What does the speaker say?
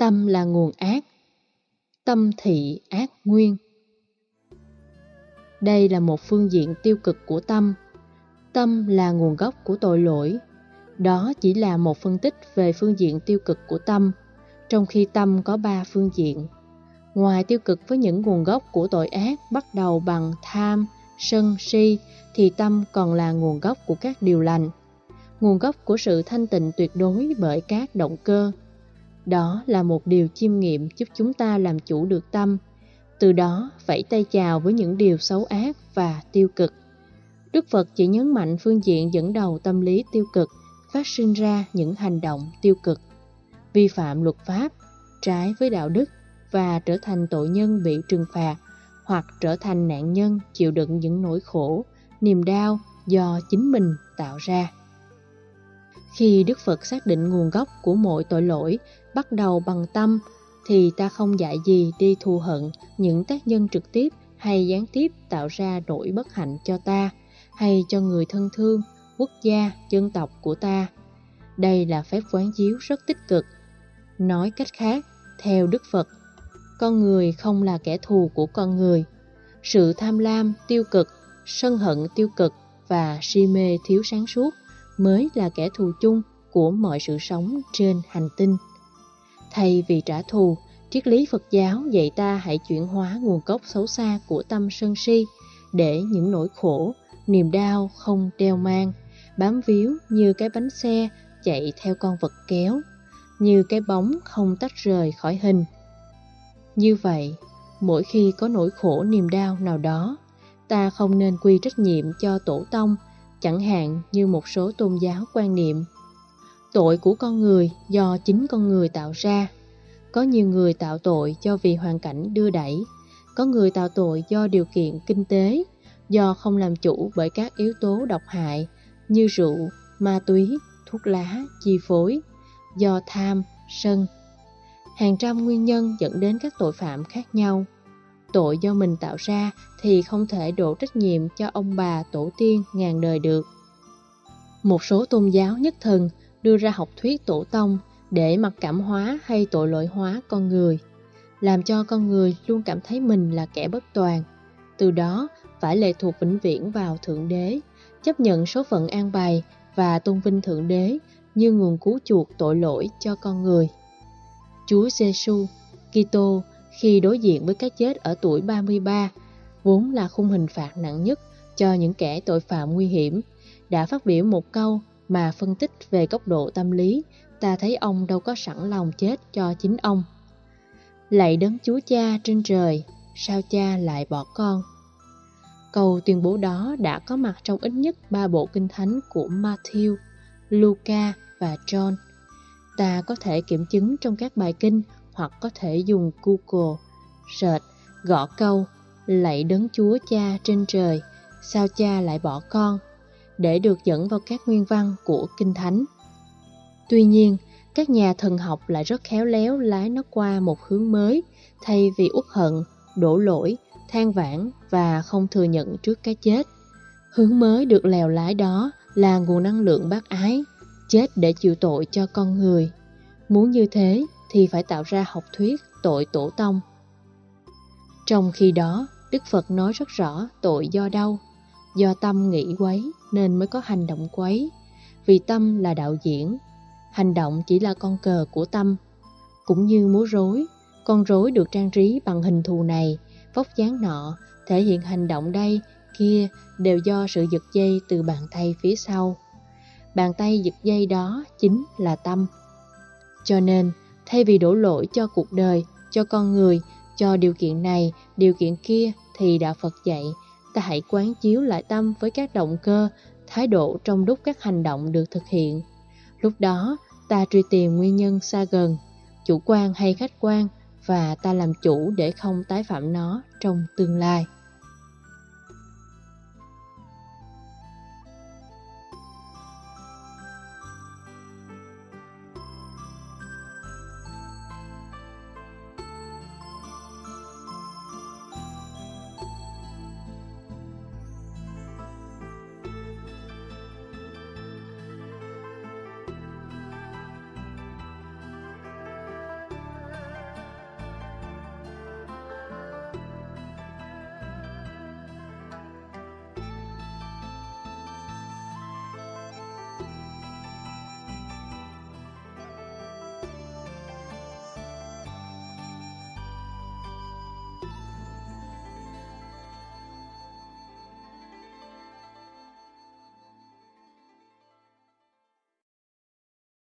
Tâm là nguồn ác. Tâm thị ác nguyên. Đây là một phương diện tiêu cực của tâm. Tâm là nguồn gốc của tội lỗi. Đó chỉ là một phân tích về phương diện tiêu cực của tâm, trong khi tâm có ba phương diện. Ngoài tiêu cực với những nguồn gốc của tội ác bắt đầu bằng tham, sân, si, thì tâm còn là nguồn gốc của các điều lành, nguồn gốc của sự thanh tịnh tuyệt đối bởi các động cơ. Đó là một điều chiêm nghiệm giúp chúng ta làm chủ được tâm, từ đó vẫy tay chào với những điều xấu ác và tiêu cực. Đức Phật chỉ nhấn mạnh phương diện dẫn đầu tâm lý tiêu cực, phát sinh ra những hành động tiêu cực, vi phạm luật pháp, trái với đạo đức và trở thành tội nhân bị trừng phạt hoặc trở thành nạn nhân chịu đựng những nỗi khổ, niềm đau do chính mình tạo ra. Khi Đức Phật xác định nguồn gốc của mọi tội lỗi bắt đầu bằng tâm, thì ta không dạy gì đi thù hận những tác nhân trực tiếp hay gián tiếp tạo ra nỗi bất hạnh cho ta hay cho người thân thương, quốc gia, dân tộc của ta. Đây là phép quán chiếu rất tích cực. Nói cách khác, theo Đức Phật, con người không là kẻ thù của con người. Sự tham lam tiêu cực, sân hận tiêu cực và si mê thiếu sáng suốt mới là kẻ thù chung của mọi sự sống trên hành tinh. Thay vì trả thù, triết lý Phật giáo dạy ta hãy chuyển hóa nguồn gốc xấu xa của tâm sân si để những nỗi khổ, niềm đau không đeo mang, bám víu như cái bánh xe chạy theo con vật kéo, như cái bóng không tách rời khỏi hình. Như vậy, mỗi khi có nỗi khổ niềm đau nào đó, ta không nên quy trách nhiệm cho tổ tông, chẳng hạn như một số tôn giáo quan niệm. Tội của con người do chính con người tạo ra. Có nhiều người tạo tội do vì hoàn cảnh đưa đẩy, có người tạo tội do điều kiện kinh tế, do không làm chủ bởi các yếu tố độc hại như rượu, ma túy, thuốc lá, chi phối, do tham, sân, hàng trăm nguyên nhân dẫn đến các tội phạm khác nhau. Tội do mình tạo ra thì không thể đổ trách nhiệm cho ông bà tổ tiên ngàn đời được. Một số tôn giáo nhất thần đưa ra học thuyết tổ tông để mặc cảm hóa hay tội lỗi hóa con người, làm cho con người luôn cảm thấy mình là kẻ bất toàn. Từ đó phải lệ thuộc vĩnh viễn vào Thượng Đế, chấp nhận số phận an bài và tôn vinh Thượng Đế như nguồn cứu chuộc tội lỗi cho con người. Chúa Giêsu, Kitô khi đối diện với cái chết ở tuổi 33, vốn là khung hình phạt nặng nhất cho những kẻ tội phạm nguy hiểm, đã phát biểu một câu mà phân tích về góc độ tâm lý, ta thấy ông đâu có sẵn lòng chết cho chính ông. Lạy đấng Chúa Cha trên trời, sao cha lại bỏ con? Câu tuyên bố đó đã có mặt trong ít nhất ba bộ kinh thánh của Matthew, Luca và John. Ta có thể kiểm chứng trong các bài kinh hoặc có thể dùng Google, search, gõ câu Lạy đấng Chúa Cha trên trời, sao cha lại bỏ con, để được dẫn vào các nguyên văn của Kinh Thánh. Tuy nhiên, các nhà thần học lại rất khéo léo lái nó qua một hướng mới, thay vì uất hận, đổ lỗi, than vãn và không thừa nhận trước cái chết. Hướng mới được lèo lái đó là nguồn năng lượng bác ái, chết để chịu tội cho con người. Muốn như thế thì phải tạo ra học thuyết tội tổ tông. Trong khi đó, Đức Phật nói rất rõ tội do đâu. Do tâm nghĩ quấy nên mới có hành động quấy. Vì tâm là đạo diễn, hành động chỉ là con cờ của tâm. Cũng như múa rối, con rối được trang trí bằng hình thù này, vóc dáng nọ, thể hiện hành động đây, kia đều do sự giật dây từ bàn tay phía sau. Bàn tay giật dây đó chính là tâm. Cho nên, thay vì đổ lỗi cho cuộc đời, cho con người, cho điều kiện này, điều kiện kia, thì Đạo Phật dạy, ta hãy quán chiếu lại tâm với các động cơ, thái độ trong lúc các hành động được thực hiện. Lúc đó, ta truy tìm nguyên nhân xa gần, chủ quan hay khách quan, và ta làm chủ để không tái phạm nó trong tương lai.